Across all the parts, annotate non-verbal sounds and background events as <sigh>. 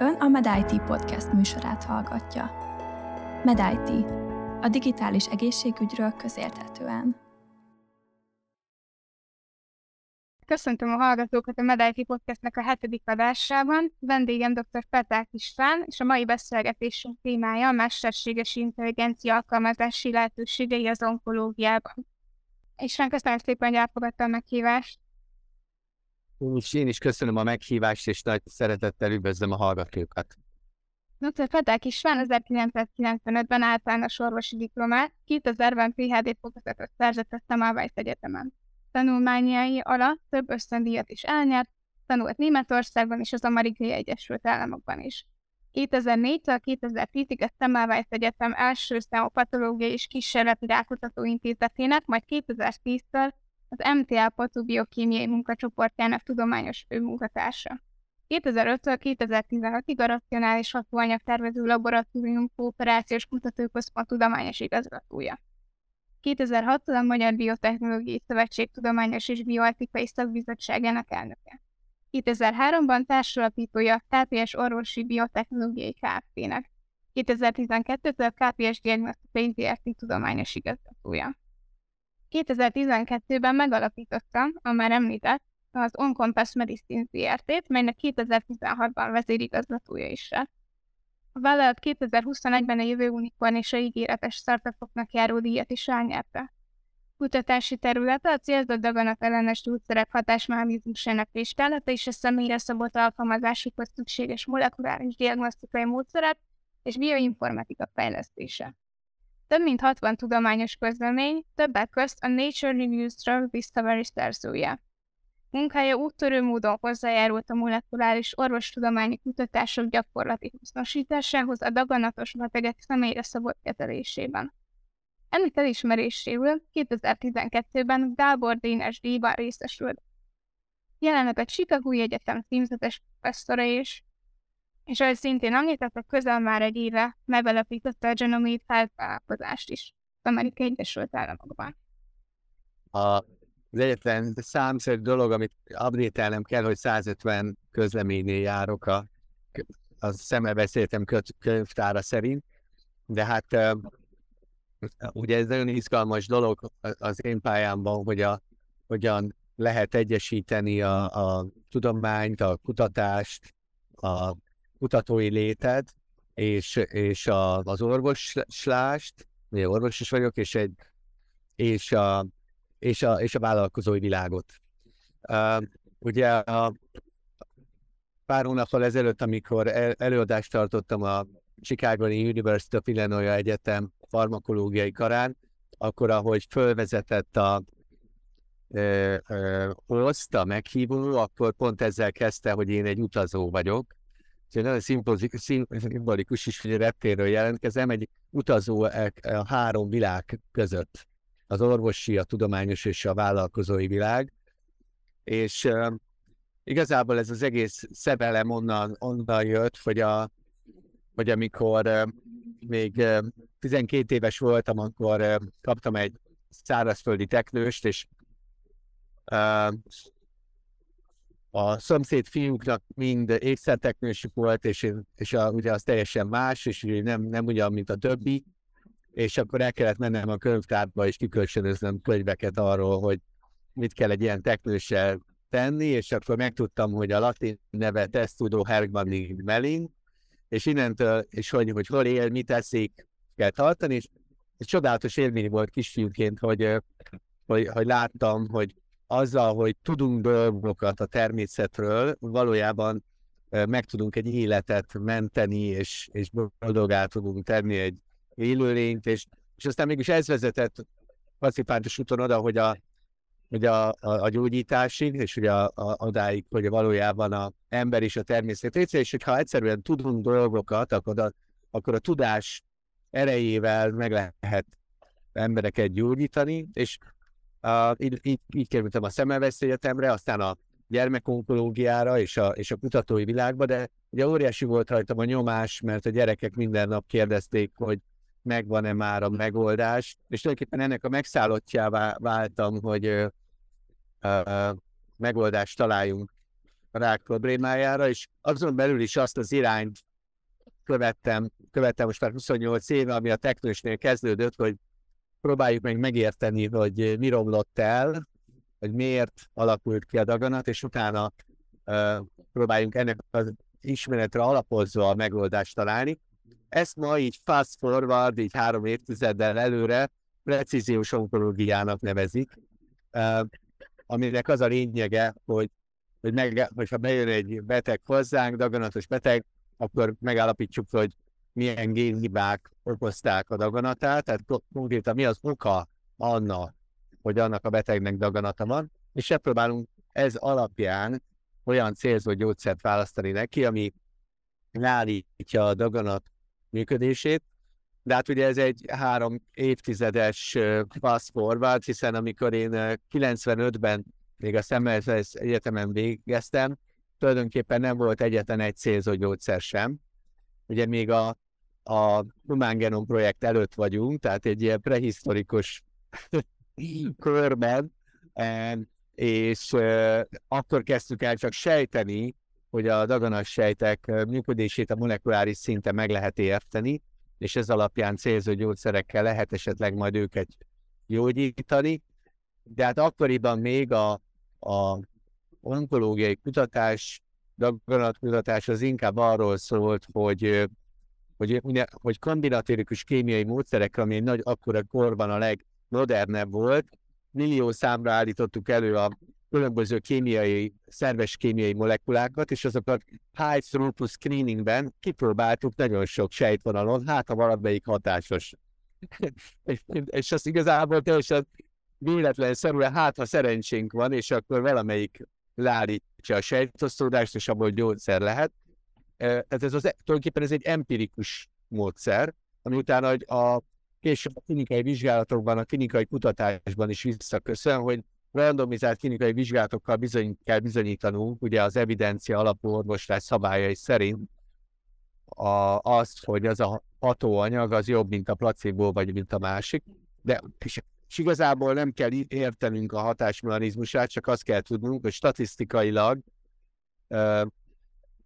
Ön a MedIT podcast műsorát hallgatja. MedIT, a digitális egészségügyről közérthetően. Köszöntöm a hallgatókat a MedIT podcastnek a hetedik adásában. Vendégem dr. Peták István, és a mai beszélgetésünk témája a mesterséges intelligencia alkalmazási lehetőségei az onkológiában. És köszönöm szépen, hogy elfogadta a meghívást. És én is köszönöm a meghívást, és nagy szeretettel üdvözlöm a hallgatókat. Dr. Fedek István 1995-ben általános orvosi diplomát, 2000-ben PHD fokozatot szerzett a Semmelweis Egyetemen. Tanulmányai alatt több ösztöndíjat is elnyert, tanult Németországban és az Amerikai Egyesült Államokban is. 2004-től 2010-ig a Semmelweis Egyetem első számú patológiai és kísérleti rákutató intézetének, majd 2010-től az MTA patobiokémiai munkacsoportjának tudományos főmunkatársa. 2005-től 2015-ig a Racionális Hatóanyag Tervező Laboratórium Kooperációs Kutatóközpont tudományos igazgatója. 2006-tól a Magyar Biotechnológiai Szövetség Tudományos és Bioetikai Szakbizottságának elnöke. 2003-ban társulapítója a KPS Orvosi Biotechnológiai Kft-nek. 2012-től KPS Diagnosztikai ZRT tudományos igazgatója. 2012-ben megalapította a már említett az Oncompass Medicine ZRT-t, melynek 2016-ban vezérigazgatója is lett. A vállalat 2021-ben a jövő unikorn és a ígéretes startupoknak járó díjat is elnyerte. Kutatási területe a célzott daganat ellenes gyógyszerek hatásmechanizmusának vizsgálata és a személyre szabott alkalmazásukhoz szükséges molekuláris diagnosztikai módszerek és bioinformatika fejlesztése. Több mint 60 tudományos közlemény, többek közt a Nature Reviews Drug Discovery szerzője. Munkája úttörő módon hozzájárult a molekuláris orvostudományi kutatások gyakorlati hasznosításához a daganatos betegek személyre szabott kezelésében. Ennek elismeréséül 2012-ben Gábor Dénes díjban részesült. Jelenleg a Chicago Egyetem címzetes professzora és és ahogy szintén említettek, közel már egy éve megalapította a Genomate feltalálkozást is az Amerikai Egyesült Államokban. A, az egyetlen számszerű dolog, amit update kell, hogy 150 közleménynél járok a, a szemmel beszéltem könyvtára szerint, de hát ugye ez nagyon izgalmas dolog az én pályámban, hogy a, hogyan lehet egyesíteni a, a tudományt, a kutatást, a kutatói léted, és, és a, az orvoslást, ugye orvos is vagyok, és, egy, és, a, és, a, és a vállalkozói világot. Uh, ugye a, pár hónappal ezelőtt, amikor el, előadást tartottam a Chicago University of Illinois Egyetem farmakológiai karán, akkor ahogy fölvezetett a host, a meghívó, akkor pont ezzel kezdte, hogy én egy utazó vagyok, Úgyhogy nagyon szimbolikus is, hogy reptéről jelentkezem, egy utazó e, a három világ között, az orvosi, a tudományos és a vállalkozói világ, és igazából ez az egész szebelem onnan, onnan jött, hogy, a, hogy amikor még uh, 12 éves voltam, akkor kaptam egy szárazföldi teknőst, és a szomszéd fiúknak mind ékszerteknősük volt, és, én, és a, ugye az teljesen más, és nem, nem ugyan, mint a többi, és akkor el kellett mennem a könyvtárba, és kikölcsönöznöm könyveket arról, hogy mit kell egy ilyen teknőssel tenni, és akkor megtudtam, hogy a latin neve Testudo Hermanni Melin, és innentől, és hogy, hogy hol él, mit teszik, kell tartani, és ez csodálatos élmény volt kisfiúként, hogy, hogy, hogy láttam, hogy azzal, hogy tudunk dolgokat a természetről, valójában meg tudunk egy életet menteni, és, és boldogá tudunk tenni egy élőlényt, és, és aztán mégis ez vezetett pacifántus úton oda, hogy a, hogy a, a, a gyógyításig, és ugye a, a, odáig, hogy valójában a ember és a természet része, és hogyha egyszerűen tudunk dolgokat, akkor a, akkor a tudás erejével meg lehet embereket gyógyítani, és Így, így, így kerültem a Szemmelweis Egyetemre, aztán a gyermekonkológiára és a, és a kutatói világba, de ugye óriási volt rajtam a nyomás, mert a gyerekek minden nap kérdezték, hogy megvan-e már a megoldás, és tulajdonképpen ennek a megszállottjává váltam, hogy uh, uh, megoldást találjunk a rák problémájára, és azon belül is azt az irányt követtem, követtem most már 28 éve, ami a teknősnél kezdődött, hogy próbáljuk meg megérteni, hogy mi romlott el, hogy miért alakult ki a daganat, és utána uh, próbáljunk ennek az ismeretre alapozva a megoldást találni. Ezt ma így fast forward, így három évtizeddel előre precíziós onkológiának nevezik, uh, aminek az a lényege, hogy, hogy meg, hogyha bejön egy beteg hozzánk, daganatos beteg, akkor megállapítsuk, hogy milyen génhibák okozták a daganatát, tehát konkrétan mi az oka annak, hogy annak a betegnek daganata van, és próbálunk ez alapján olyan célzó gyógyszert választani neki, ami leállítja a daganat működését, de hát ugye ez egy három évtizedes fast forward, hiszen amikor én 95-ben még a Semmelweis Egyetemen végeztem, tulajdonképpen nem volt egyetlen egy célzó gyógyszer sem. Ugye még a, a Human Genome projekt előtt vagyunk, tehát egy ilyen prehisztorikus <laughs> körben, és akkor kezdtük el csak sejteni, hogy a daganas sejtek működését a molekuláris szinten meg lehet érteni, és ez alapján célzó gyógyszerekkel lehet esetleg majd őket gyógyítani. De hát akkoriban még a, a onkológiai kutatás, daganatkutatás az inkább arról szólt, hogy, hogy, hogy kombinatórikus kémiai módszerek, ami egy nagy akkora korban a legmodernebb volt, millió számra állítottuk elő a különböző kémiai, szerves kémiai molekulákat, és azokat high throughput screeningben kipróbáltuk nagyon sok sejtvonalon, hát ha valamelyik hatásos. <laughs> és, és az igazából teljesen véletlenszerűen, hát ha szerencsénk van, és akkor valamelyik leállítja a sejtosztódást, és abból gyógyszer lehet. Tehát ez az, tulajdonképpen ez egy empirikus módszer, ami utána a később a klinikai vizsgálatokban, a klinikai kutatásban is visszaköszön, hogy randomizált klinikai vizsgálatokkal bizony, kell bizonyítanunk, ugye az evidencia alapú orvoslás szabályai szerint a, azt, hogy az a hatóanyag az jobb, mint a placebo, vagy mint a másik. De és, és igazából nem kell értenünk a hatásmechanizmusát, csak azt kell tudnunk, hogy statisztikailag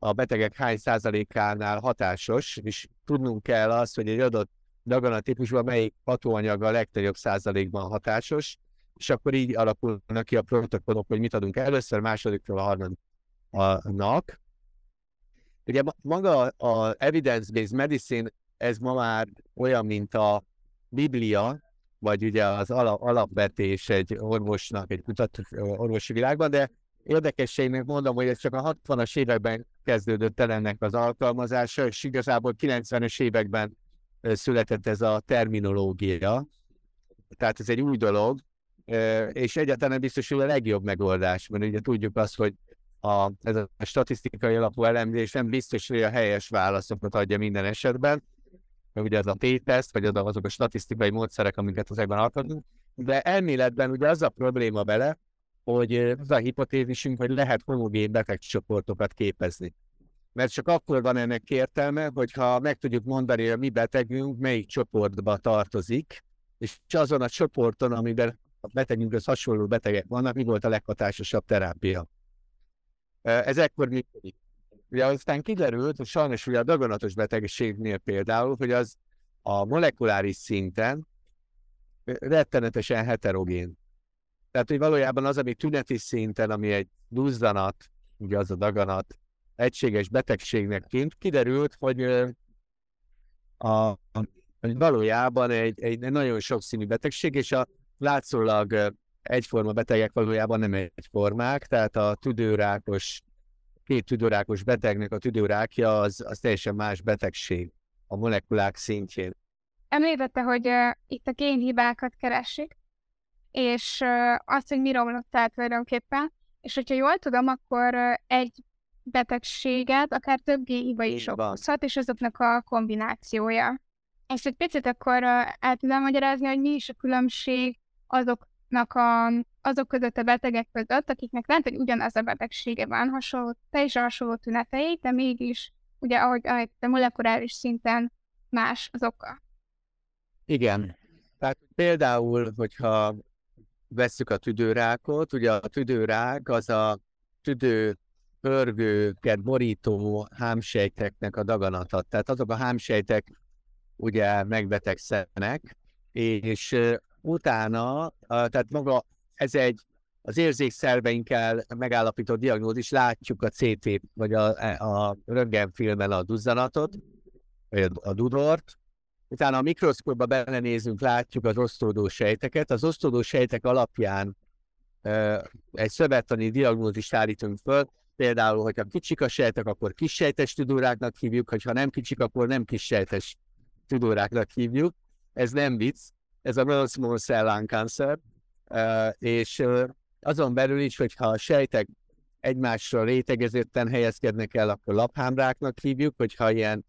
a betegek hány százalékánál hatásos, és tudnunk kell azt, hogy egy adott daganat típusban melyik hatóanyag a legnagyobb százalékban hatásos, és akkor így alakulnak ki a protokollok, hogy mit adunk először, másodikról a harmadiknak. Ugye maga a evidence-based medicine, ez ma már olyan, mint a Biblia, vagy ugye az alapvetés egy orvosnak, egy kutató orvosi világban, de érdekességnek mondom, hogy ez csak a 60-as években kezdődött el ennek az alkalmazása, és igazából 90-es években született ez a terminológia. Tehát ez egy új dolog, és egyáltalán biztos, hogy a legjobb megoldás, mert ugye tudjuk azt, hogy a, ez a statisztikai alapú elemzés nem biztos, hogy a helyes válaszokat adja minden esetben, mert ugye az a t-teszt, vagy az azok a statisztikai módszerek, amiket ezekben alkalmazunk, de elméletben ugye az a probléma vele, hogy az a hipotézisünk, hogy lehet homogén betegcsoportokat képezni mert csak akkor van ennek értelme, hogyha meg tudjuk mondani, hogy a mi betegünk melyik csoportba tartozik, és azon a csoporton, amiben a betegünkhöz hasonló betegek vannak, mi volt a leghatásosabb terápia. Ez ekkor működik. Ugye aztán kiderült, hogy sajnos ugye a daganatos betegségnél például, hogy az a molekuláris szinten rettenetesen heterogén. Tehát, hogy valójában az, ami tüneti szinten, ami egy duzzanat, ugye az a daganat, egységes betegségnek tűnt, kiderült, hogy, a, hogy valójában egy, egy nagyon sokszínű betegség, és a látszólag egyforma betegek valójában nem egyformák, tehát a tüdőrákos, két tüdőrákos betegnek a tüdőrákja az, az teljesen más betegség a molekulák szintjén. Említette, hogy uh, itt a génhibákat keresik, és azt, hogy mi romlott el tulajdonképpen, és hogyha jól tudom, akkor egy betegséget, akár több géhiba is okozhat, és azoknak a kombinációja. És egy picit akkor el tudom magyarázni, hogy mi is a különbség azoknak a, azok között a betegek között, akiknek lehet, hogy ugyanaz a betegsége van, hasonló, teljesen hasonló tünetei, de mégis, ugye, ahogy, ahogy a molekuláris szinten más az oka. Igen. Tehát például, hogyha vesszük a tüdőrákot, ugye a tüdőrák az a tüdő pörgőket borító hámsejteknek a daganata. Tehát azok a hámsejtek ugye megbetegszenek, és utána, tehát maga ez egy az érzékszerveinkkel megállapított diagnózis, látjuk a CT vagy a, a röntgenfilmen a duzzanatot, vagy a dudort, utána a mikroszkópba belenézünk, látjuk az osztódó sejteket. Az osztódó sejtek alapján e, egy szövettani diagnózist állítunk föl, például, hogyha kicsik a sejtek, akkor kis sejtes tüdőráknak hívjuk, hogyha nem kicsik, akkor nem kis sejtes tüdőráknak hívjuk. Ez nem vicc, ez a non-small cell lung cancer, és azon belül is, hogyha a sejtek egymásra rétegezetten helyezkednek el, akkor laphámráknak hívjuk, hogyha ilyen,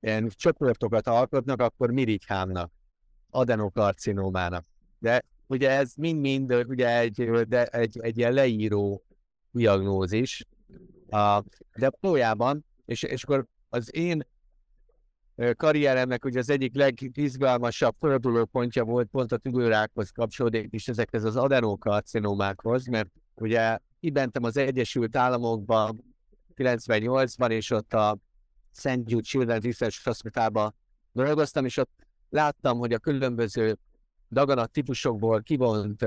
ilyen csoportokat alkotnak, akkor mirigyhámnak, adenokarcinómának. De ugye ez mind-mind ugye egy, de egy, egy ilyen leíró diagnózis, a, de valójában, és, és akkor az én karrieremnek ugye az egyik legizgalmasabb fordulópontja volt pont a tüdőrákhoz kapcsolódik, és ezekhez az adenokarcinómákhoz, mert ugye kibentem az Egyesült Államokba 98-ban, és ott a St. Jude Children's Research Hospitalban dolgoztam, és ott láttam, hogy a különböző daganat típusokból kivont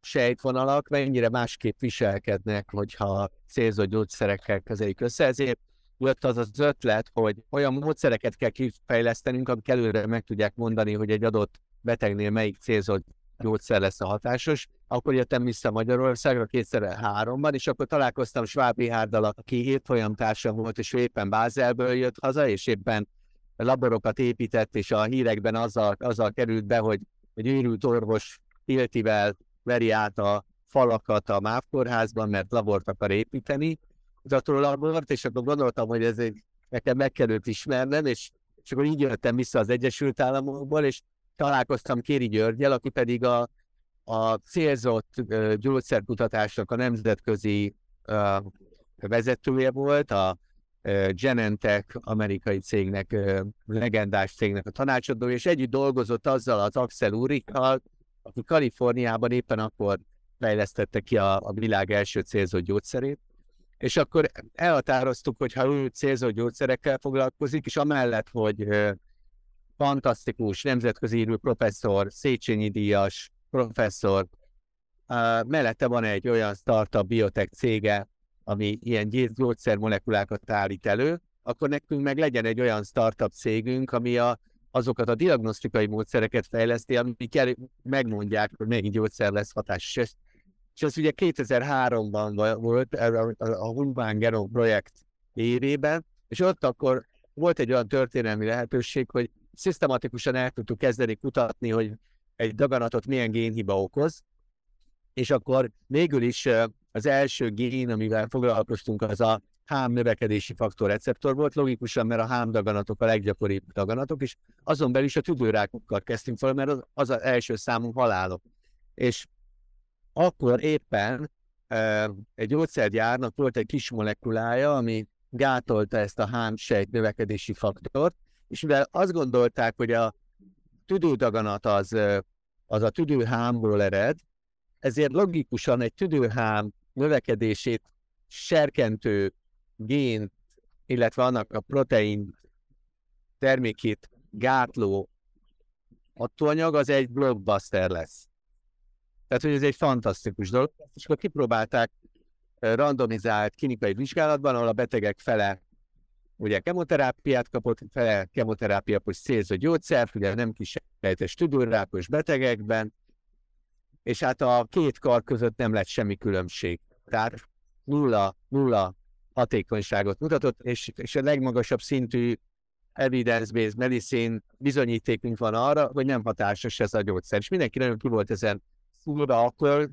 sejtvonalak mennyire másképp viselkednek, hogyha célzott gyógyszerekkel kezelik össze. Ezért jött az az ötlet, hogy olyan módszereket kell kifejlesztenünk, amik előre meg tudják mondani, hogy egy adott betegnél melyik célzott gyógyszer lesz a hatásos. Akkor jöttem vissza Magyarországra kétszer háromban, és akkor találkoztam Schwab Rihárdal, aki évfolyamtársam volt, és éppen Bázelből jött haza, és éppen laborokat épített, és a hírekben azzal, azzal került be, hogy egy őrült orvos tiltivel veri át a falakat a MÁV kórházban, mert labort akar építeni, labort, és akkor gondoltam, hogy ez egy, nekem meg kell őt ismernem, és, és akkor így jöttem vissza az Egyesült Államokból, és találkoztam Kéri Györgyel, aki pedig a, a célzott uh, gyógyszerkutatásnak a nemzetközi uh, vezetője volt, a uh, Genentech amerikai cégnek, uh, legendás cégnek a tanácsadója, és együtt dolgozott azzal az Axel Urikkal, aki Kaliforniában éppen akkor fejlesztette ki a, a világ első célzott gyógyszerét, és akkor elhatároztuk, hogy ha ő célzott gyógyszerekkel foglalkozik, és amellett, hogy fantasztikus, nemzetközi írő professzor, Széchenyi díjas professzor, mellette van egy olyan startup biotech cége, ami ilyen gyógyszermolekulákat állít elő, akkor nekünk meg legyen egy olyan startup cégünk, ami a, azokat a diagnosztikai módszereket fejleszti, amik megmondják, hogy melyik gyógyszer lesz hatásos. És és az ugye 2003-ban volt a Human Genome projekt évében, és ott akkor volt egy olyan történelmi lehetőség, hogy szisztematikusan el tudtuk kezdeni kutatni, hogy egy daganatot milyen génhiba okoz, és akkor végül is az első gén, amivel foglalkoztunk, az a hám növekedési faktor receptor volt, logikusan, mert a hám daganatok a leggyakoribb daganatok, és azon belül is a tüdőrákokkal kezdtünk fel, mert az, az első számú halálok. És akkor éppen egy gyógyszergyárnak volt egy kis molekulája, ami gátolta ezt a hámsejt növekedési faktort, és mivel azt gondolták, hogy a tüdődaganat az, az a tüdőhámból ered, ezért logikusan egy tüdőhám növekedését serkentő gén, illetve annak a protein termékét gátló hatóanyag az egy blockbuster lesz. Tehát, hogy ez egy fantasztikus dolog. És akkor kipróbálták randomizált klinikai vizsgálatban, ahol a betegek fele ugye kemoterápiát kapott, fele kemoterápiapos célzó gyógyszert, ugye nem kisejtes tüdőrákos betegekben, és hát a két kar között nem lett semmi különbség. Tehát nulla, nulla hatékonyságot mutatott, és, és a legmagasabb szintű evidence-based medicine bizonyítékunk van arra, hogy nem hatásos ez a gyógyszer. És mindenki nagyon ki volt ezen furba akkor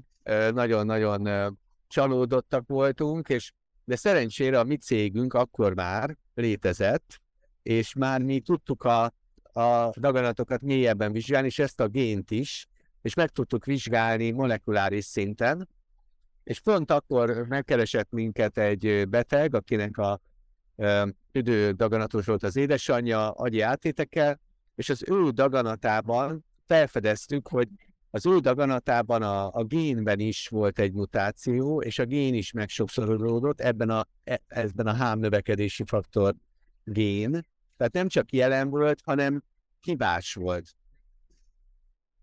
nagyon-nagyon csalódottak voltunk, és de szerencsére a mi cégünk akkor már létezett, és már mi tudtuk a, a daganatokat mélyebben vizsgálni, és ezt a gént is, és meg tudtuk vizsgálni molekuláris szinten, és pont akkor megkeresett minket egy beteg, akinek a üdő daganatos volt az édesanyja agyi átétekkel, és az ő daganatában felfedeztük, hogy az új daganatában a, a génben is volt egy mutáció, és a gén is megsokszorolódott ebben a, ebben a hám növekedési faktor gén. Tehát nem csak jelen volt, hanem hibás volt.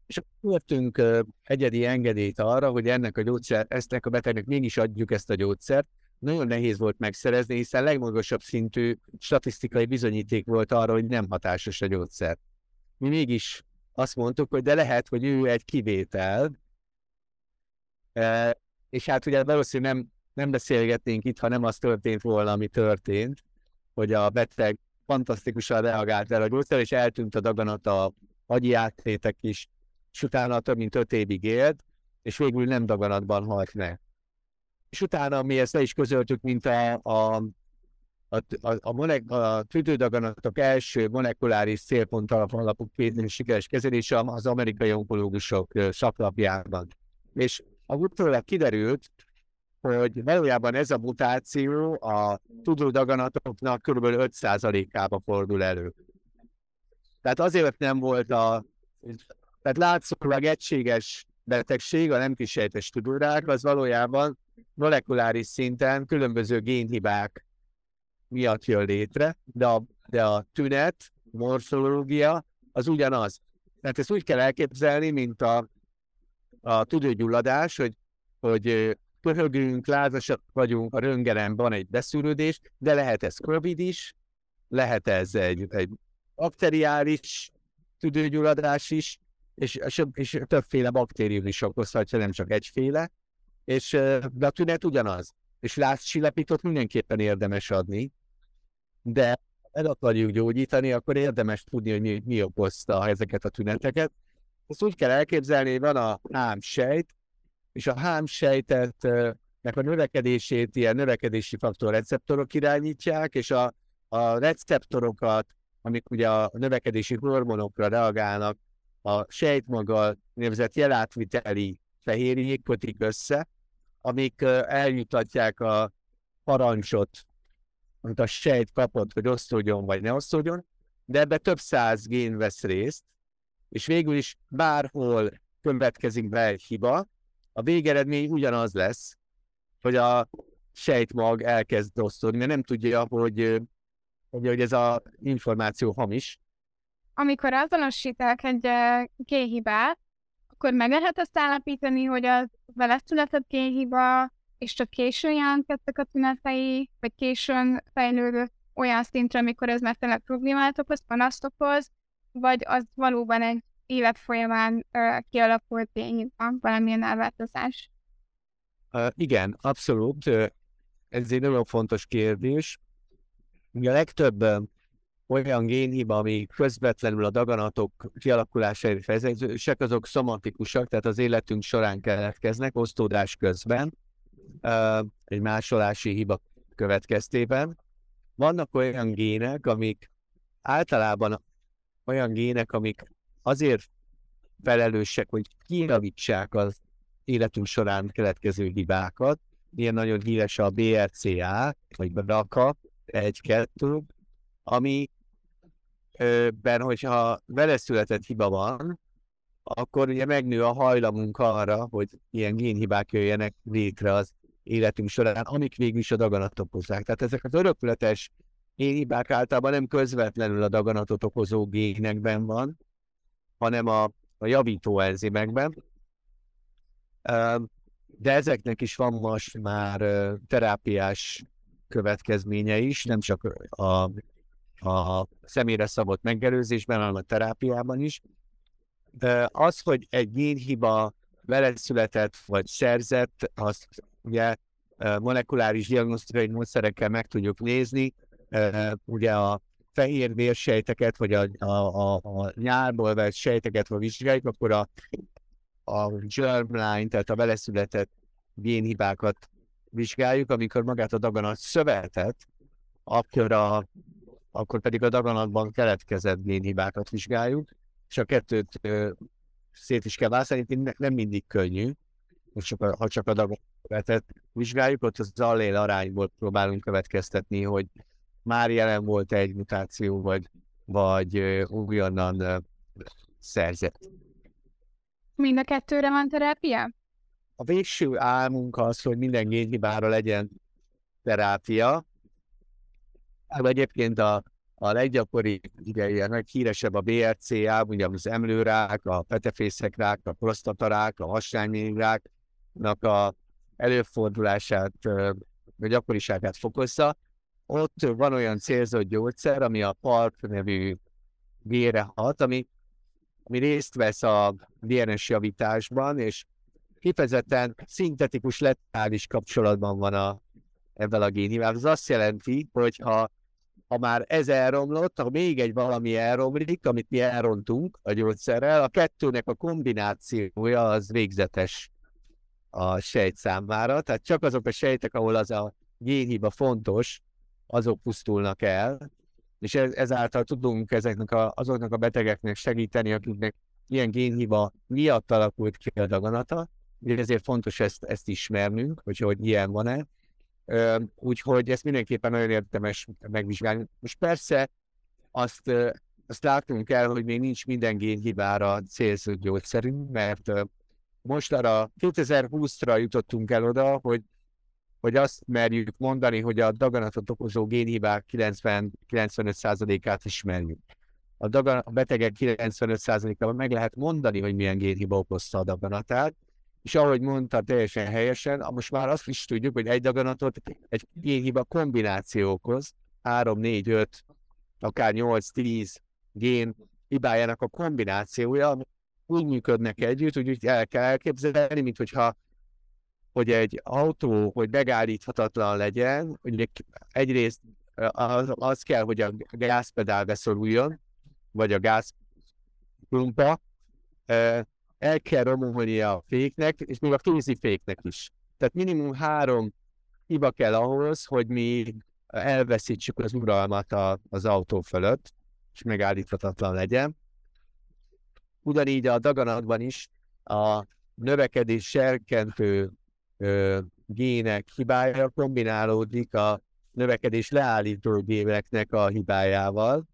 És kértünk egyedi engedélyt arra, hogy ennek a gyógyszer, eztnek a betegnek mégis adjuk ezt a gyógyszert. Nagyon nehéz volt megszerezni, hiszen legmagasabb szintű statisztikai bizonyíték volt arra, hogy nem hatásos a gyógyszer. Mi mégis azt mondtuk, hogy de lehet, hogy ő egy kivétel, e, és hát ugye valószínűleg nem, nem beszélgetnénk itt, ha nem az történt volna, ami történt, hogy a beteg fantasztikusan reagált el a gyógyszer, és eltűnt a daganata, a agyi áttétek is, és utána több mint öt évig élt, és végül nem daganatban halt meg. És utána mi ezt le is közöltük, mint a, a, a, a, a, molek, a tüdődaganatok első molekuláris célpont alapú sikeres kezelése az amerikai onkológusok szaklapjában. És a utólag kiderült, hogy valójában ez a mutáció a tudódaganatoknak kb. 5%-ába fordul elő. Tehát azért nem volt a tehát látszólag egységes betegség, a nem kisejtes tudórák, az valójában molekuláris szinten különböző génhibák miatt jön létre, de a, de a tünet, morfológia az ugyanaz. Tehát ezt úgy kell elképzelni, mint a, a tüdőgyulladás, hogy, hogy pörögünk, lázasak vagyunk, a röngenen van egy beszűrődés, de lehet ez COVID is, lehet ez egy, egy bakteriális tüdőgyulladás is, és, és, és többféle baktérium is okozhatja, nem csak egyféle, és de a tünet ugyanaz. És lázcsillapítót mindenképpen érdemes adni, de el akarjuk gyógyítani, akkor érdemes tudni, hogy mi, mi okozta ezeket a tüneteket. Ezt úgy kell elképzelni, hogy van a hámsejt, és a hámsejtet nek a növekedését ilyen növekedési faktor receptorok irányítják, és a, a receptorokat, amik ugye a növekedési hormonokra reagálnak, a sejtmaga nevezett jelátviteli fehérjék kötik össze, amik eljutatják a parancsot, amit a sejt kapott, hogy osztódjon vagy ne osztódjon, de ebbe több száz gén vesz részt, és végül is bárhol következik be egy hiba, a végeredmény ugyanaz lesz, hogy a sejtmag elkezd osztódni, mert nem tudja, hogy, hogy, hogy ez az információ hamis, amikor azonosítanak egy génhibát, akkor meg lehet azt állapítani, hogy az vele született génhiba, és csak későn jelentkeztek a tünetei, vagy későn fejlődött olyan szintre, amikor ez már tényleg problémát okoz, panaszt okoz, vagy az valóban egy élet folyamán kialakult génhiba, valamilyen elváltozás. Uh, igen, abszolút. Ez egy nagyon fontos kérdés. A legtöbb olyan génhiba, ami közvetlenül a daganatok kialakulásáért felelősek, azok szomatikusak, tehát az életünk során keletkeznek, osztódás közben, egy másolási hiba következtében. Vannak olyan gének, amik általában olyan gének, amik azért felelősek, hogy kijavítsák az életünk során keletkező hibákat. Ilyen nagyon híres a BRCA, vagy BRCA, egy-kettő, ami ben, hogyha vele született hiba van, akkor ugye megnő a hajlamunk arra, hogy ilyen génhibák jöjjenek létre az életünk során, amik végül is a daganatot okozzák. Tehát ezek az örökületes génhibák általában nem közvetlenül a daganatot okozó génekben van, hanem a, a javító enzimekben. De ezeknek is van most már terápiás következménye is, nem csak a a személyre szabott megelőzésben, hanem a terápiában is. De az, hogy egy génhiba veled született vagy szerzett, azt ugye molekuláris diagnosztikai módszerekkel meg tudjuk nézni. Ugye a fehér vérsejteket, vagy a, a, a, a nyárból vett sejteket, ha vizsgáljuk, akkor a, a germline, tehát a vele született génhibákat vizsgáljuk, amikor magát a daganat szövetet, akkor a akkor pedig a daganatban keletkezett génhibákat vizsgáljuk, és a kettőt ö, szét is kell választani, nem mindig könnyű, most csak a, ha csak a daganatot vizsgáljuk, ott az allél arányból próbálunk következtetni, hogy már jelen volt egy mutáció, vagy, vagy újonnan szerzett. Mind a kettőre van terápia? A végső álmunk az, hogy minden génhibára legyen terápia. Egyébként a, a leggyakoribb, ugye ilyen leghíresebb a BRCA, ugye az emlőrák, a petefészekrák, a prostatarák, a hasányménrák, a előfordulását, a gyakoriságát fokozza. Ott van olyan célzott gyógyszer, ami a PARP nevű gére hat, ami, ami részt vesz a DNS javításban, és kifejezetten szintetikus letális kapcsolatban van a, ebben a génivel. Ez azt jelenti, hogy ha, ha már ez elromlott, ha még egy valami elromlik, amit mi elrontunk a gyógyszerrel, a kettőnek a kombinációja az végzetes a sejt számára, tehát csak azok a sejtek, ahol az a génhiba fontos, azok pusztulnak el, és ezáltal tudunk ezeknek a, azoknak a betegeknek segíteni, akiknek ilyen génhiba miatt alakult ki a daganata, ezért fontos ezt, ezt ismernünk, hogy, hogy ilyen van-e. Úgyhogy ezt mindenképpen nagyon érdemes megvizsgálni. Most persze azt, azt látunk el, hogy még nincs minden génhibára célzott gyógyszerünk, mert most arra 2020-ra jutottunk el oda, hogy, hogy azt merjük mondani, hogy a daganatot okozó génhibák 90-95%-át ismerjük. A, dagan, a betegek 95%-ában meg lehet mondani, hogy milyen génhiba okozta a daganatát, és ahogy mondta teljesen helyesen, most már azt is tudjuk, hogy egy daganatot egy génhiba kombináció okoz, 3, 4, 5, akár 8, 10 gén hibájának a kombinációja, úgy működnek együtt, úgy el kell elképzelni, mint hogyha hogy egy autó, hogy megállíthatatlan legyen, hogy egyrészt az, az kell, hogy a gázpedál beszoruljon, vagy a gázpumpa, el kell romolni a féknek, és még a kézi féknek is. Tehát minimum három hiba kell ahhoz, hogy mi elveszítsük az uralmat a, az autó fölött, és megállíthatatlan legyen. Ugyanígy a daganatban is a növekedés serkentő ö, gének hibája kombinálódik a növekedés leállító géneknek a hibájával,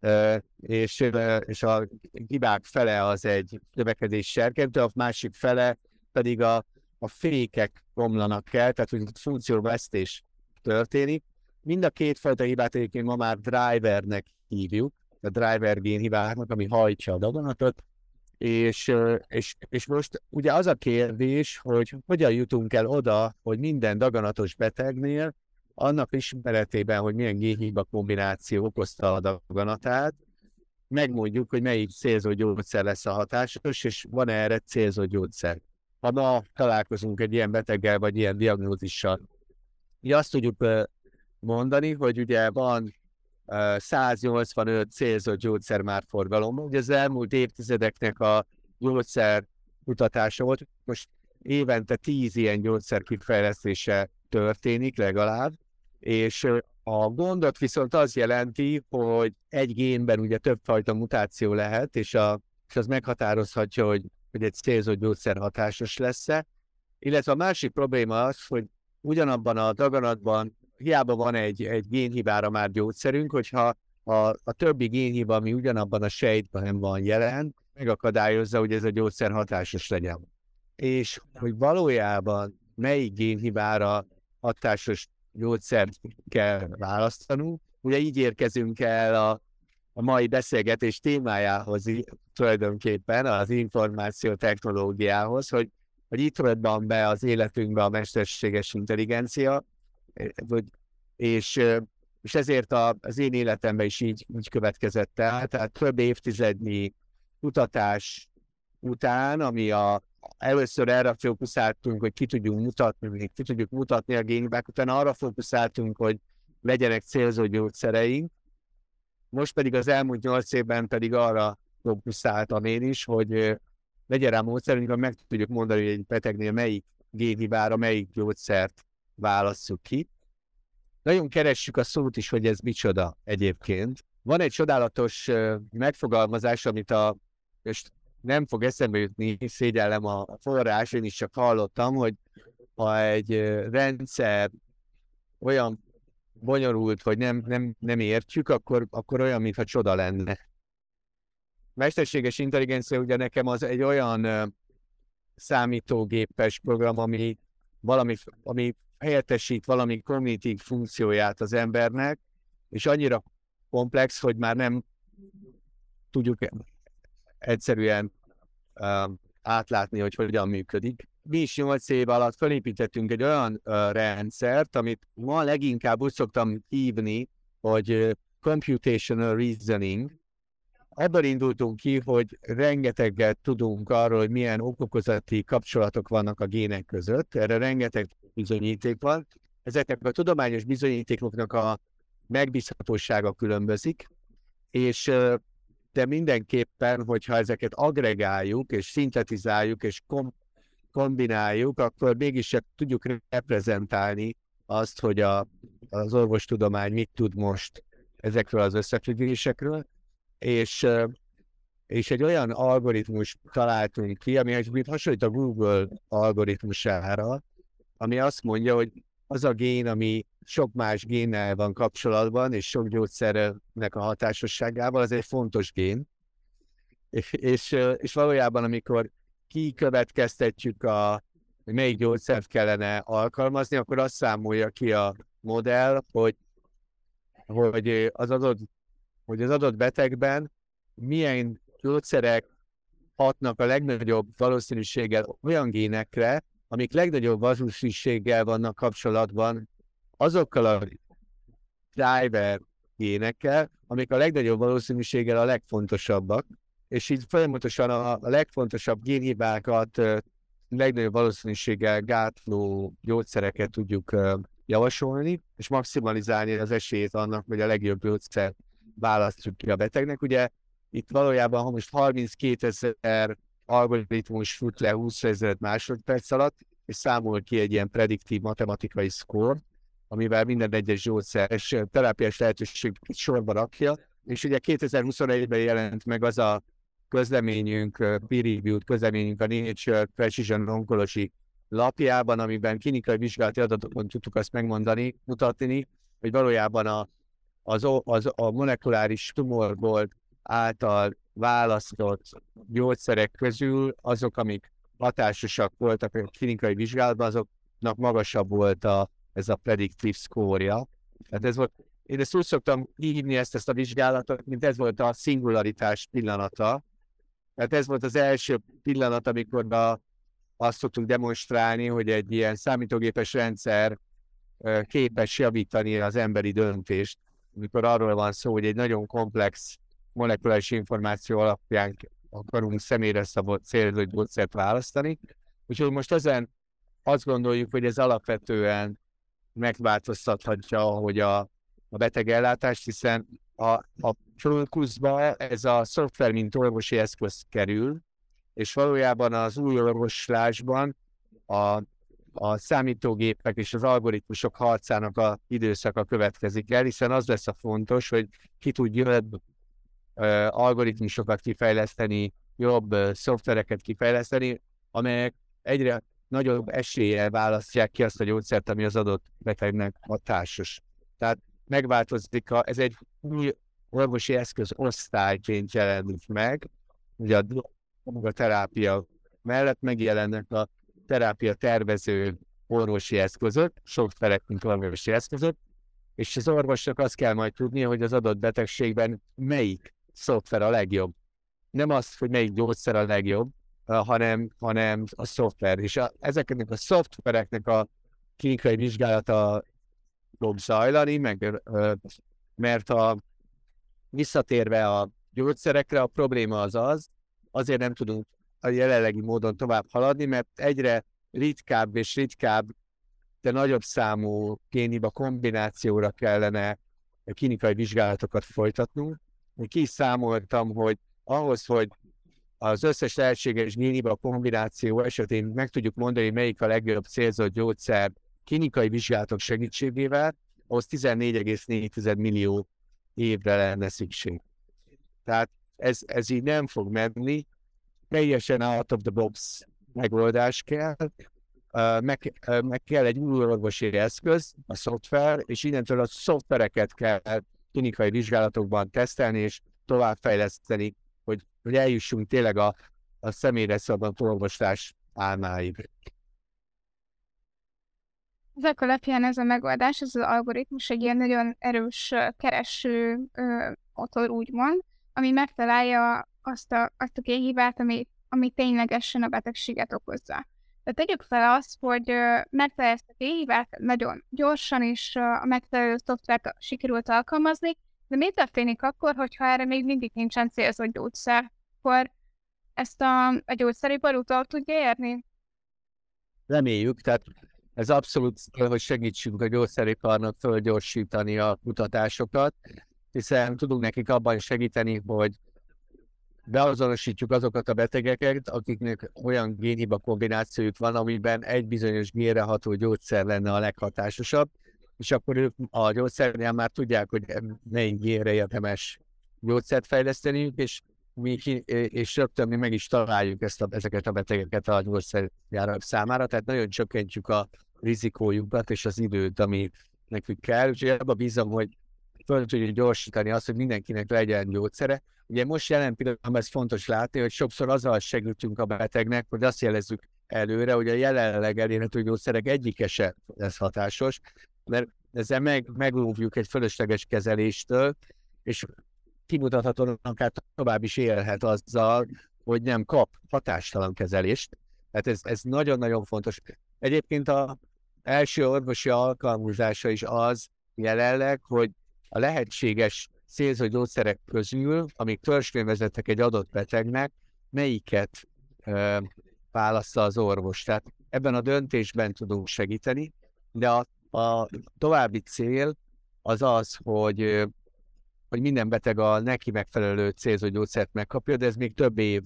ö, és, ö, és a hibák fele az egy növekedés serkentő, a másik fele pedig a, a fékek romlanak el, tehát hogy funkcióvesztés történik. Mind a két fajta hibát egyébként ma már drivernek hívjuk, a driver gén hibáknak, ami hajtja a daganatot, és, és, és most ugye az a kérdés, hogy hogyan jutunk el oda, hogy minden daganatos betegnél annak ismeretében, hogy milyen génhiba kombináció okozta a daganatát, megmondjuk, hogy melyik célzó gyógyszer lesz a hatásos, és van -e erre célzó gyógyszer. Ha ma találkozunk egy ilyen beteggel, vagy ilyen diagnózissal, mi azt tudjuk mondani, hogy ugye van 185 célzott gyógyszer már forgalomban. Ugye az elmúlt évtizedeknek a gyógyszer kutatása volt, most évente 10 ilyen gyógyszer kifejlesztése történik legalább, és a gondot viszont az jelenti, hogy egy génben ugye többfajta mutáció lehet, és, a, és az meghatározhatja, hogy, hogy egy célzott gyógyszer hatásos lesz-e. Illetve a másik probléma az, hogy ugyanabban a daganatban hiába van egy, egy génhibára már gyógyszerünk, hogyha a, a többi génhiba, ami ugyanabban a sejtben van jelen, megakadályozza, hogy ez a gyógyszer hatásos legyen. És hogy valójában melyik génhibára hatásos gyógyszert kell választanunk, ugye így érkezünk el a, a mai beszélgetés témájához tulajdonképpen, az információ technológiához, hogy, hogy itt van be az életünkbe a mesterséges intelligencia, vagy, és, és ezért a, az én életemben is így, így következett el, tehát több évtizednyi kutatás után, ami a, először erre fókuszáltunk, hogy ki tudjunk mutatni, ki tudjuk mutatni a génbák, utána arra fókuszáltunk, hogy legyenek célzó gyógyszereink, most pedig az elmúlt nyolc évben pedig arra fókuszáltam én is, hogy legyen rá módszerünk, meg tudjuk mondani, hogy egy betegnél melyik génhibára, melyik gyógyszert válasszuk ki. Nagyon keressük a szót is, hogy ez micsoda egyébként. Van egy csodálatos megfogalmazás, amit a, és nem fog eszembe jutni, szégyellem a forrás, én is csak hallottam, hogy ha egy rendszer olyan bonyolult, hogy nem, nem, nem értjük, akkor, akkor olyan, mintha csoda lenne. mesterséges intelligencia ugye nekem az egy olyan számítógépes program, ami valami, ami helyettesít valami kognitív funkcióját az embernek, és annyira komplex, hogy már nem tudjuk egyszerűen uh, átlátni, hogy hogyan működik. Mi is 8 év alatt felépítettünk egy olyan uh, rendszert, amit ma leginkább úgy szoktam hívni, hogy uh, computational reasoning. Ebből indultunk ki, hogy rengeteget tudunk arról, hogy milyen okokozati kapcsolatok vannak a gének között. Erre rengeteg bizonyíték van. Ezeknek a tudományos bizonyítékoknak a megbízhatósága különbözik, és de mindenképpen, hogyha ezeket agregáljuk, és szintetizáljuk, és kom- kombináljuk, akkor mégis tudjuk reprezentálni azt, hogy a, az orvostudomány mit tud most ezekről az összefüggésekről, és, és egy olyan algoritmus találtunk ki, ami egy hasonlít a Google algoritmusára, ami azt mondja, hogy az a gén, ami sok más génnel van kapcsolatban, és sok gyógyszernek a hatásosságával, az egy fontos gén. És, és valójában, amikor kikövetkeztetjük a, hogy melyik gyógyszert kellene alkalmazni, akkor azt számolja ki a modell, hogy, hogy, az adott, hogy az adott betegben milyen gyógyszerek hatnak a legnagyobb valószínűséggel olyan génekre, amik legnagyobb valószínűséggel vannak kapcsolatban azokkal a driver génekkel, amik a legnagyobb valószínűséggel a legfontosabbak, és így folyamatosan a, legfontosabb génhibákat legnagyobb valószínűséggel gátló gyógyszereket tudjuk javasolni, és maximalizálni az esélyt annak, hogy a legjobb gyógyszer választjuk ki a betegnek. Ugye itt valójában, ha most 32 ezer algoritmus fut le 20 ezer másodperc alatt, és számol ki egy ilyen prediktív matematikai szkór, amivel minden egyes gyógyszeres terápiás lehetőség sorba rakja, és ugye 2021-ben jelent meg az a közleményünk, peer-reviewed közleményünk a Nature Precision Oncology lapjában, amiben klinikai vizsgálati adatokon tudtuk azt megmondani, mutatni, hogy valójában a, az, az, a molekuláris tumorból által választott gyógyszerek közül azok, amik hatásosak voltak a klinikai vizsgálatban, azoknak magasabb volt a, ez a predictive score-ja. Tehát ez volt, én ezt úgy szoktam hívni ezt, ezt a vizsgálatot, mint ez volt a szingularitás pillanata. Tehát ez volt az első pillanat, amikor a, azt szoktunk demonstrálni, hogy egy ilyen számítógépes rendszer képes javítani az emberi döntést, amikor arról van szó, hogy egy nagyon komplex molekuláris információ alapján akarunk személyre szabott célzott gyógyszert választani. Úgyhogy most ezen azt gondoljuk, hogy ez alapvetően megváltoztathatja hogy a, a betegellátást, hiszen a, a fókuszba ez a szoftver, mint orvosi eszköz kerül, és valójában az új orvoslásban a, a számítógépek és az algoritmusok harcának a időszaka következik el, hiszen az lesz a fontos, hogy ki tudja algoritmusokat kifejleszteni, jobb szoftvereket kifejleszteni, amelyek egyre nagyobb eséllyel választják ki azt a gyógyszert, ami az adott betegnek hatásos. Tehát megváltozik, a, ez egy új orvosi eszköz osztályként jelenik meg, ugye a, a terápia mellett megjelennek a terápia tervező orvosi eszközök, szoftverek, mint orvosi eszközök, és az orvosnak azt kell majd tudnia, hogy az adott betegségben melyik szoftver a legjobb. Nem az, hogy melyik gyógyszer a legjobb, hanem, hanem a szoftver. És a, ezeknek a szoftvereknek a klinikai vizsgálata fog zajlani, meg, mert a, visszatérve a gyógyszerekre, a probléma az az, azért nem tudunk a jelenlegi módon tovább haladni, mert egyre ritkább és ritkább, de nagyobb számú géniba kombinációra kellene klinikai vizsgálatokat folytatnunk, kiszámoltam, hogy ahhoz, hogy az összes lehetséges géniba kombináció esetén meg tudjuk mondani, melyik a legjobb célzott gyógyszer klinikai vizsgálatok segítségével, ahhoz 14,4 millió évre lenne szükség. Tehát ez, ez így nem fog menni, teljesen out of the box megoldás kell, meg, meg kell egy új orvosi eszköz, a szoftver, és innentől a szoftvereket kell klinikai vizsgálatokban tesztelni és továbbfejleszteni, hogy hogy eljussunk tényleg a, a személyre szabad orvoslás álmáig. Ezek alapján ez a megoldás, ez az algoritmus egy ilyen nagyon erős kereső motor, úgymond, ami megtalálja azt a, azt a kihívást, ami, ami ténylegesen a betegséget okozza. De tegyük fel azt, hogy megtalálja ezt a kihívást nagyon gyorsan, és a megfelelő szoftvert sikerült alkalmazni, de mi történik akkor, hogyha erre még mindig nincsen célzott gyógyszer? Akkor ezt a, a gyógyszeripar utol tudja érni? Reméljük, tehát ez abszolút, hogy segítsünk a gyógyszeriparnak fölgyorsítani a kutatásokat, hiszen tudunk nekik abban segíteni, hogy beazonosítjuk azokat a betegeket, akiknek olyan génhiba kombinációjuk van, amiben egy bizonyos génre ható gyógyszer lenne a leghatásosabb, és akkor ők a gyógyszernél már tudják, hogy melyik génre érdemes gyógyszert fejleszteni, és mi és rögtön mi meg is találjuk ezt a, ezeket a betegeket a gyógyszerjárak számára, tehát nagyon csökkentjük a rizikójukat és az időt, ami nekünk kell, úgyhogy abban bízom, hogy föl tudjuk gyorsítani azt, hogy mindenkinek legyen gyógyszere. Ugye most jelen pillanatban ez fontos látni, hogy sokszor azzal segítünk a betegnek, hogy azt jelezzük előre, hogy a jelenleg elérhető gyógyszerek egyike sem lesz hatásos, mert ezzel meg, megóvjuk egy fölösleges kezeléstől, és kimutathatóan akár tovább is élhet azzal, hogy nem kap hatástalan kezelést. Tehát ez, ez nagyon-nagyon fontos. Egyébként a első orvosi alkalmazása is az jelenleg, hogy a lehetséges célzó gyógyszerek közül, amik törzsfélvezettek egy adott betegnek, melyiket ö, válaszza az orvos. Tehát ebben a döntésben tudunk segíteni, de a, a további cél az az, hogy hogy minden beteg a neki megfelelő célzó gyógyszert megkapja, de ez még több év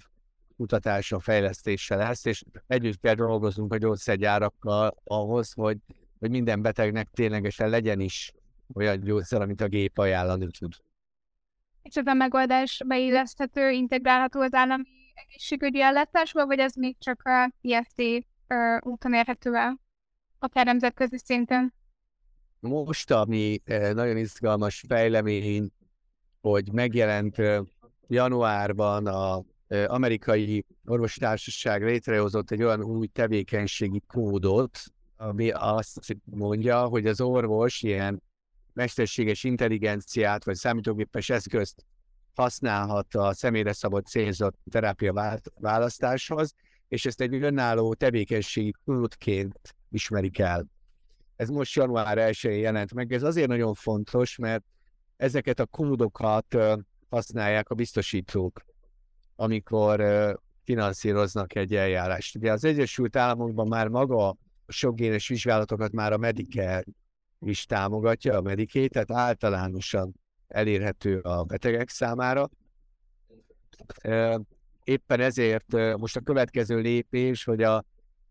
kutatása, fejlesztése lesz, és együtt kell dolgozunk a gyógyszergyárakkal ahhoz, hogy, hogy minden betegnek ténylegesen legyen is olyan gyógyszer, amit a gép ajánlani tud. És ez a megoldás beilleszthető, integrálható az állami egészségügyi ellátásba, vagy ez még csak a IFT úton érhető el, akár nemzetközi szinten? Most, ami nagyon izgalmas fejlemény, hogy megjelent januárban a amerikai orvostársaság létrehozott egy olyan új tevékenységi kódot, ami azt mondja, hogy az orvos ilyen mesterséges intelligenciát vagy számítógépes eszközt használhat a személyre szabott célzott terápia választáshoz, és ezt egy önálló tevékenységi kódként ismerik el. Ez most január 1-én jelent meg. Ez azért nagyon fontos, mert ezeket a kódokat használják a biztosítók, amikor finanszíroznak egy eljárást. Ugye az Egyesült Államokban már maga a sokgénes vizsgálatokat már a Medicare is támogatja, a Medicaid, tehát általánosan elérhető a betegek számára. Éppen ezért most a következő lépés, hogy a,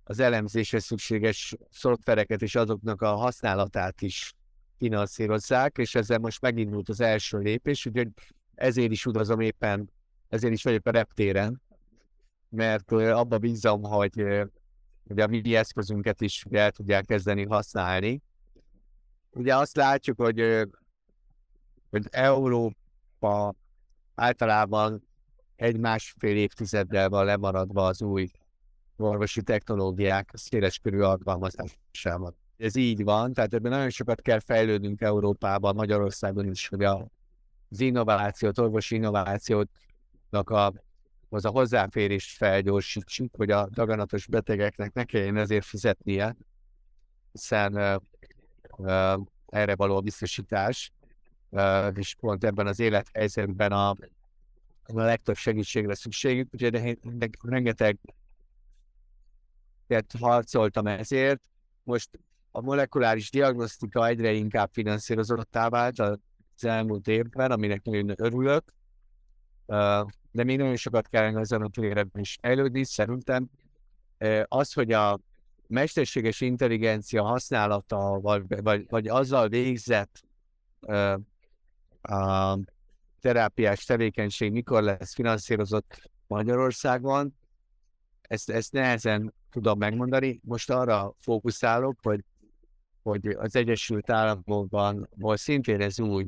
az elemzéshez szükséges szoftvereket és azoknak a használatát is finanszírozzák, és ezzel most megindult az első lépés, úgyhogy ezért is utazom éppen, ezért is vagyok a reptéren, mert abba bízom, hogy, hogy a mi eszközünket is el tudják kezdeni használni. Ugye azt látjuk, hogy, hogy Európa általában egy-másfél évtizeddel van lemaradva az új orvosi technológiák széleskörű alkalmazásában. Ez így van, tehát ebben nagyon sokat kell fejlődnünk Európában, Magyarországon is, hogy az innovációt, orvosi innovációt a, az a hozzáférést felgyorsítsuk, hogy a daganatos betegeknek ne kelljen ezért fizetnie, hiszen erre való biztosítás, és pont ebben az élethelyzetben a, a legtöbb segítségre szükségük, úgyhogy rengeteg harcoltam ezért. Most a molekuláris diagnosztika egyre inkább finanszírozottá vált az elmúlt évben, aminek nagyon örülök, de még nagyon sokat kellene ezen a térben is fejlődni, szerintem. Az, hogy a mesterséges intelligencia használata, vagy, vagy, vagy azzal végzett a terápiás tevékenység mikor lesz finanszírozott Magyarországon, ezt, ezt nehezen tudom megmondani. Most arra fókuszálok, hogy hogy az Egyesült Államokban, ahol szintén ez új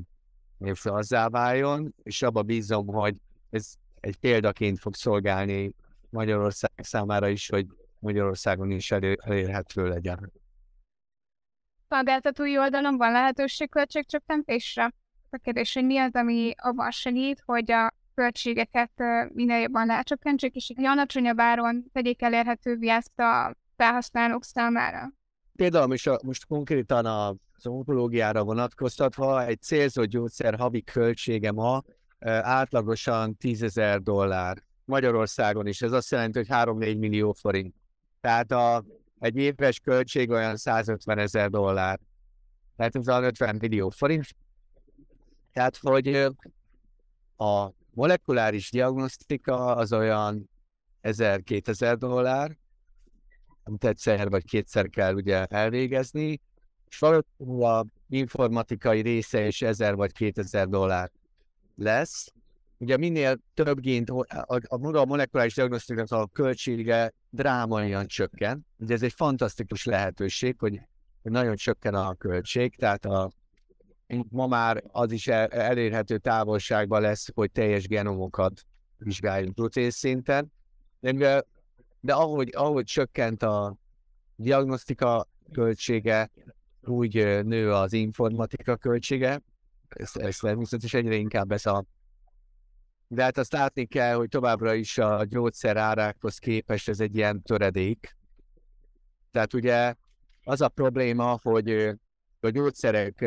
azzá váljon, és abba bízom, hogy ez egy példaként fog szolgálni Magyarország számára is, hogy Magyarországon is elérhető legyen. Szolgáltatói oldalon van lehetőség költségcsökkentésre? A kérdés, hogy mi az, ami abban segít, hogy a költségeket minél jobban lecsökkentsék, és egy alacsonyabb áron tegyék elérhetővé ezt a felhasználók számára. Például most, a, most konkrétan az onkológiára vonatkoztatva egy célzott gyógyszer havi költsége ma átlagosan 10 ezer dollár. Magyarországon is, ez azt jelenti, hogy 3-4 millió forint. Tehát a, egy éves költség olyan 150 ezer dollár. Tehát ez 50 millió forint. Tehát, hogy a molekuláris diagnosztika az olyan 1000-2000 dollár, amit egyszer vagy kétszer kell ugye elvégezni, és valószínűleg a informatikai része is 1000 vagy 2000 dollár lesz. Ugye minél több gént, a, a, a, a molekuláris diagnosztikának a költsége drámaian csökken. Ugye ez egy fantasztikus lehetőség, hogy, nagyon csökken a költség, tehát a, ma már az is el, elérhető távolságban lesz, hogy teljes genomokat vizsgáljunk protéz szinten. De, de ahogy, ahogy csökkent a diagnosztika költsége, úgy nő az informatika költsége, ez, ez természetesen egyre inkább ez a de hát azt látni kell, hogy továbbra is a gyógyszer árákhoz képest ez egy ilyen töredék. Tehát ugye az a probléma, hogy a gyógyszerek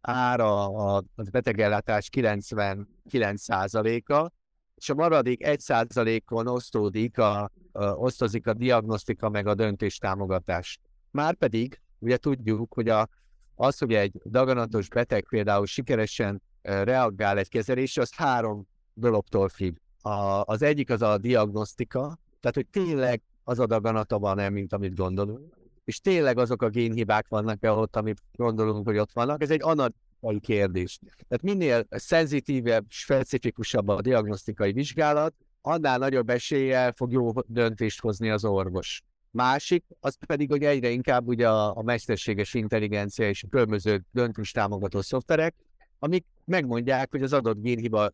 ára a betegellátás 99%-a, és a maradék 1%-on osztódik a, a, osztozik a diagnosztika meg a döntéstámogatás. Márpedig, ugye tudjuk, hogy a, az, hogy egy daganatos beteg például sikeresen reagál egy kezelésre, az három dologtól függ. A, az egyik az a diagnosztika, tehát hogy tényleg az a daganata van-e, mint amit gondolunk, és tényleg azok a génhibák vannak-e ott, amit gondolunk, hogy ott vannak. Ez egy analitikai kérdés. Tehát minél szenzitívebb, specifikusabb a diagnosztikai vizsgálat, annál nagyobb eséllyel fog jó döntést hozni az orvos. Másik, az pedig, hogy egyre inkább ugye a, a mesterséges intelligencia és a különböző döntés szoftverek, amik megmondják, hogy az adott génhiba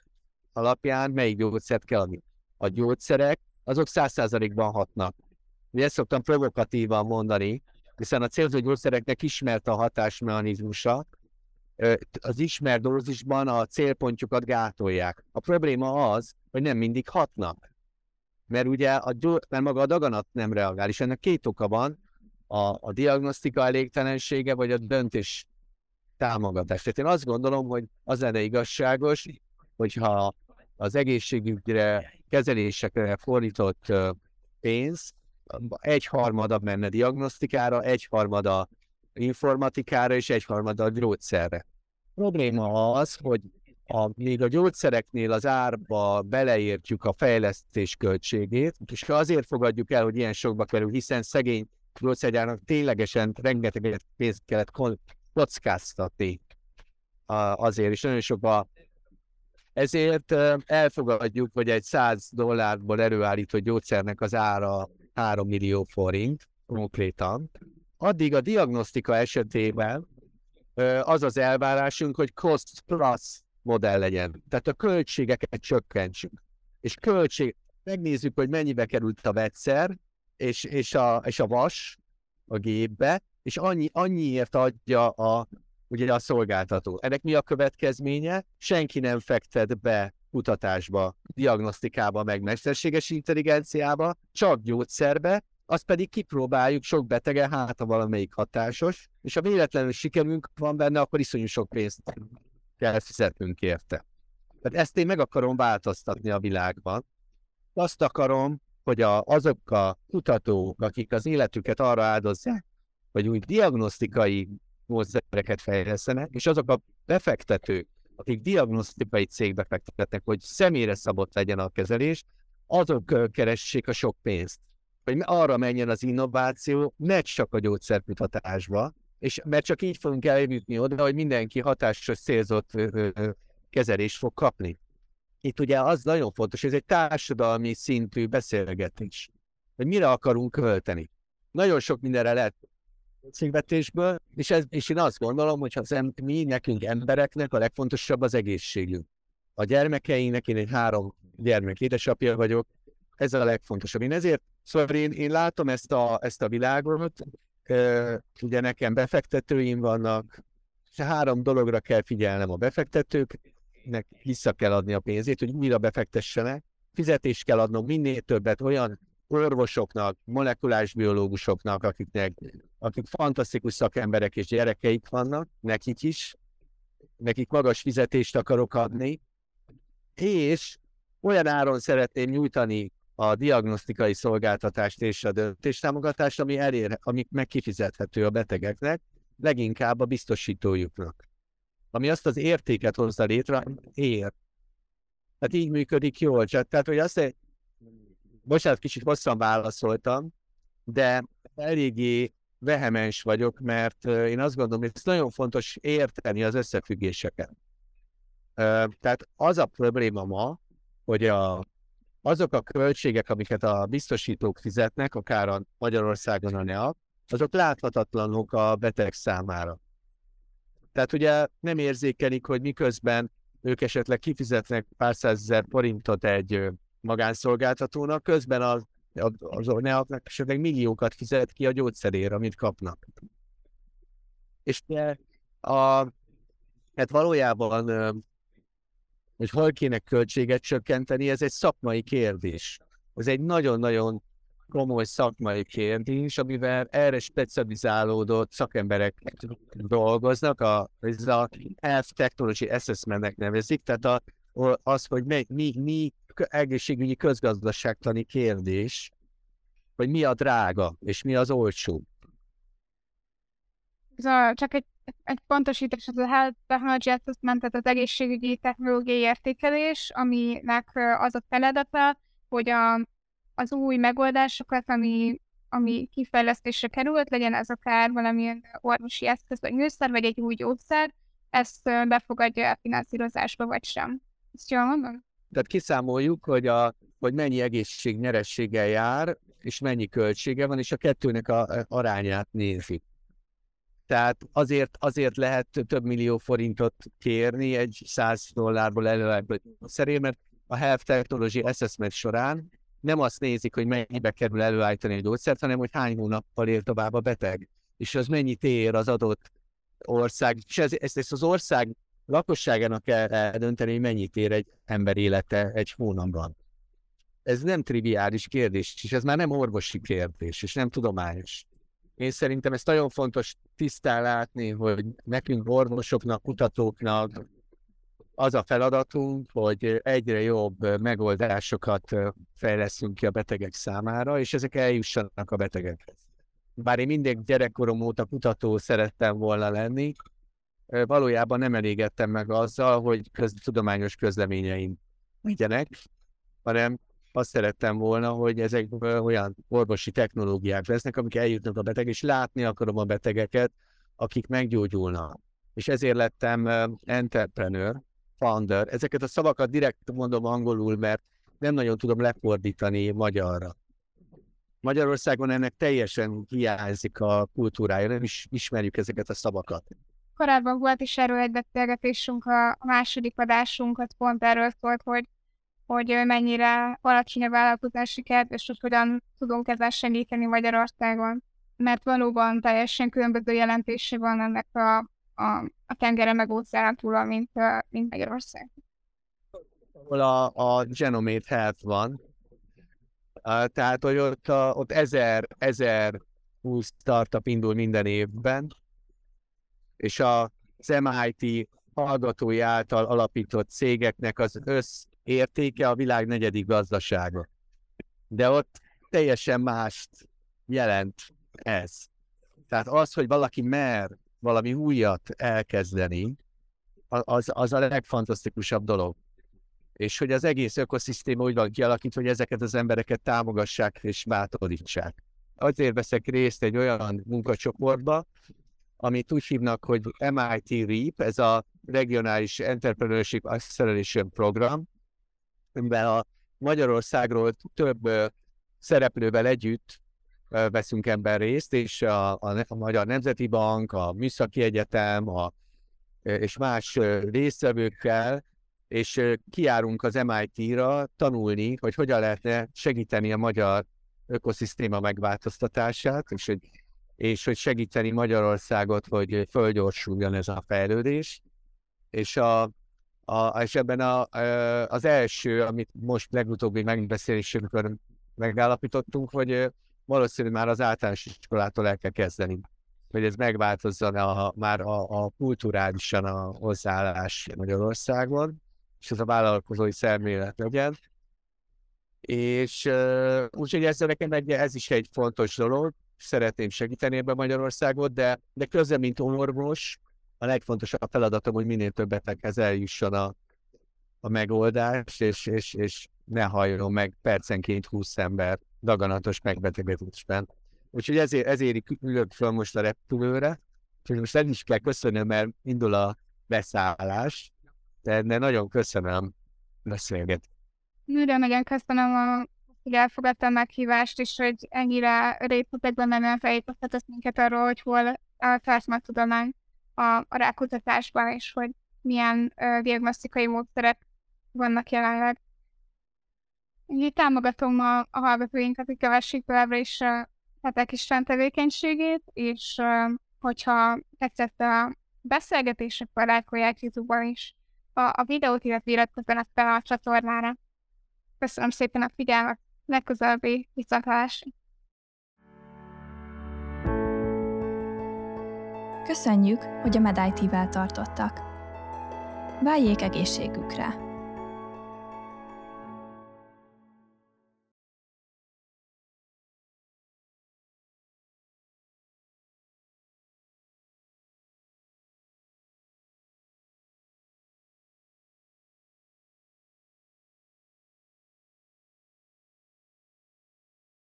alapján melyik gyógyszert kell adni. A gyógyszerek, azok száz százalékban hatnak. Ugye ezt szoktam provokatívan mondani, hiszen a célzó gyógyszereknek ismert a hatásmechanizmusa, az ismert dózisban a célpontjukat gátolják. A probléma az, hogy nem mindig hatnak. Mert ugye a, mert maga a daganat nem reagál, és ennek két oka van, a, a diagnosztika elégtelensége, vagy a döntés támogatás. Tehát én azt gondolom, hogy az lenne igazságos, hogyha az egészségügyre, kezelésekre fordított pénz. Egyharmada menne diagnosztikára, egyharmada informatikára és egyharmada a gyógyszerre. Probléma az, hogy a, még a gyógyszereknél az árba beleértjük a fejlesztés költségét, és azért fogadjuk el, hogy ilyen sokba kerül, hiszen szegény gyógyszergyárnak ténylegesen rengeteg pénzt kellett kockáztatni. Azért, és nagyon sokba ezért elfogadjuk, hogy egy 100 dollárból előállított gyógyszernek az ára 3 millió forint konkrétan. Addig a diagnosztika esetében az az elvárásunk, hogy cost plus modell legyen. Tehát a költségeket csökkentsük. És költség, megnézzük, hogy mennyibe került a vegyszer, és, és, a, és a vas a gépbe, és annyi, annyiért adja a, ugye a szolgáltató. Ennek mi a következménye? Senki nem fektet be kutatásba, diagnosztikába, meg mesterséges intelligenciába, csak gyógyszerbe, azt pedig kipróbáljuk sok betege, hát ha valamelyik hatásos, és ha véletlenül sikerünk van benne, akkor iszonyú sok pénzt kell fizetnünk érte. Tehát ezt én meg akarom változtatni a világban. Azt akarom, hogy a, azok a kutatók, akik az életüket arra áldozzák, hogy úgy diagnosztikai módszereket fejlesztenek, és azok a befektetők, akik diagnosztikai cégbe fektetnek, hogy személyre szabott legyen a kezelés, azok keressék a sok pénzt. Hogy arra menjen az innováció, ne csak a gyógyszerkutatásba, és mert csak így fogunk eljutni oda, hogy mindenki hatásos célzott kezelést fog kapni. Itt ugye az nagyon fontos, ez egy társadalmi szintű beszélgetés, hogy mire akarunk költeni. Nagyon sok mindenre lehet költségvetésből, és, ez, és én azt gondolom, hogy az mi, nekünk embereknek a legfontosabb az egészségünk. A gyermekeinknek én egy három gyermek édesapja vagyok, ez a legfontosabb. Én ezért, szóval én, én látom ezt a, ezt a világot, ugye nekem befektetőim vannak, és három dologra kell figyelnem a befektetőknek, vissza kell adni a pénzét, hogy újra befektessenek, fizetést kell adnom minél többet olyan orvosoknak, molekuláris biológusoknak, akiknek, akik fantasztikus szakemberek és gyerekeik vannak, nekik is, nekik magas fizetést akarok adni, és olyan áron szeretném nyújtani a diagnosztikai szolgáltatást és a döntéstámogatást, ami, elér, ami megkifizethető a betegeknek, leginkább a biztosítójuknak. Ami azt az értéket hozza létre, ér. Tehát így működik jól. Csak, tehát, hogy azt, bocsánat, kicsit hosszan válaszoltam, de eléggé vehemens vagyok, mert én azt gondolom, hogy ez nagyon fontos érteni az összefüggéseket. Tehát az a probléma ma, hogy a, azok a költségek, amiket a biztosítók fizetnek, akár a Magyarországon a NEAP, azok láthatatlanok a beteg számára. Tehát ugye nem érzékelik, hogy miközben ők esetleg kifizetnek pár százezer forintot egy magánszolgáltatónak, közben az, az neaknak esetleg milliókat fizet ki a gyógyszerére, amit kapnak. És a, hát valójában, hogy hol kéne költséget csökkenteni, ez egy szakmai kérdés. Ez egy nagyon-nagyon komoly szakmai kérdés, amivel erre specializálódott szakemberek dolgoznak, a, ez a Health Technology Assessmentnek nevezik, tehát a, az, hogy mi, mi, mi egészségügyi közgazdaságtani kérdés, hogy mi a drága, és mi az olcsó. A, csak egy, egy pontosítás, az a Health Technology Assessment, tehát az egészségügyi technológiai értékelés, aminek az a feladata, hogy a az új megoldásokat, ami, ami kifejlesztésre került, legyen ez akár valamilyen orvosi eszköz, vagy műszer, vagy egy új gyógyszer, ezt befogadja a finanszírozásba, vagy sem. Ezt jól mondom? Tehát kiszámoljuk, hogy, a, hogy mennyi egészség nyerességgel jár, és mennyi költsége van, és a kettőnek a arányát nézik. Tehát azért, azért lehet több millió forintot kérni egy 100 dollárból előállítani szerint, mert a Health Technology Assessment során nem azt nézik, hogy mennyibe kerül előállítani egy gyógyszert, hanem hogy hány hónappal él tovább a beteg, és az mennyit ér az adott ország, és ez, ezt, ezt az ország lakosságának kell eldönteni, hogy mennyit ér egy ember élete egy hónapban. Ez nem triviális kérdés, és ez már nem orvosi kérdés, és nem tudományos. Én szerintem ezt nagyon fontos tisztán látni, hogy nekünk orvosoknak, kutatóknak, az a feladatunk, hogy egyre jobb megoldásokat fejleszünk ki a betegek számára, és ezek eljussanak a betegekhez. Bár én mindig gyerekkorom óta kutató szerettem volna lenni, valójában nem elégedtem meg azzal, hogy köz, tudományos közleményeim vigyenek, hanem azt szerettem volna, hogy ezek olyan orvosi technológiák lesznek, amik eljutnak a beteg, és látni akarom a betegeket, akik meggyógyulnak. És ezért lettem entrepreneur, founder. Ezeket a szavakat direkt mondom angolul, mert nem nagyon tudom lefordítani magyarra. Magyarországon ennek teljesen hiányzik a kultúrája, nem is ismerjük ezeket a szavakat. Korábban volt is erről egy beszélgetésünk, a második adásunkat pont erről szólt, hogy, hogy mennyire alacsony a vállalkozási és hogy hogyan tudunk ezen segíteni Magyarországon. Mert valóban teljesen különböző jelentése van ennek a a, a tengere meg óceán túl, mint, mint Magyarország. Ahol a, a Genomate Health van, tehát, hogy ott, ott ezer, ezer 20 startup indul minden évben, és az MIT hallgatói által alapított cégeknek az összértéke a világ negyedik gazdasága. De ott teljesen mást jelent ez. Tehát az, hogy valaki mer valami újat elkezdeni, az, az a legfantasztikusabb dolog. És hogy az egész ökoszisztéma úgy van kialakítva, hogy ezeket az embereket támogassák és bátorítsák. Azért veszek részt egy olyan munkacsoportba, amit úgy hívnak, hogy MIT REAP, ez a Regionális Entrepreneurship Acceleration Program, amiben a Magyarországról több szereplővel együtt veszünk ember részt, és a, a, a Magyar Nemzeti Bank, a Műszaki Egyetem a, és más résztvevőkkel és kiárunk az MIT-ra tanulni, hogy hogyan lehetne segíteni a magyar ökoszisztéma megváltoztatását, és hogy, és hogy segíteni Magyarországot, hogy fölgyorsuljon ez a fejlődés. És, a, a, és ebben a, az első, amit most legutóbbi megbeszélésünkön megállapítottunk, hogy valószínűleg már az általános iskolától el kell kezdeni, hogy ez megváltozzon a, már a, a kulturálisan a hozzáállás Magyarországon, és ez a vállalkozói szemlélet legyen. És úgyhogy ezzel nekem egy, ez is egy fontos dolog, szeretném segíteni ebben Magyarországot, de, de közben, mint orvos, a legfontosabb feladatom, hogy minél több beteghez eljusson a, a megoldás, és, és, és ne halljon meg percenként 20 ember daganatos megbetegedésben. Úgyhogy ezért, ezért ülök föl most a repülőre, úgyhogy most el is kell köszönöm, mert indul a beszállás, de, de nagyon köszönöm beszélget. Nagyon nagyon köszönöm, a, hogy elfogadtam a meghívást, és hogy ennyire részletekben nem felépítetett minket arról, hogy hol tartma a tudomány a, a rákutatásban, és hogy milyen uh, diagnosztikai módszerek vannak jelenleg. Így támogatom a, a hallgatóinkat, hogy kövessék továbbra is a Petek István tevékenységét, és uh, hogyha tetszett a beszélgetés, akkor lájkolják YouTube-on is a, a videót, illetve iratkozzanak fel a csatornára. Köszönöm szépen a figyelmet, legközelebbi viszontlátásra! Köszönjük, hogy a MedIT-vel tartottak. Váljék egészségükre!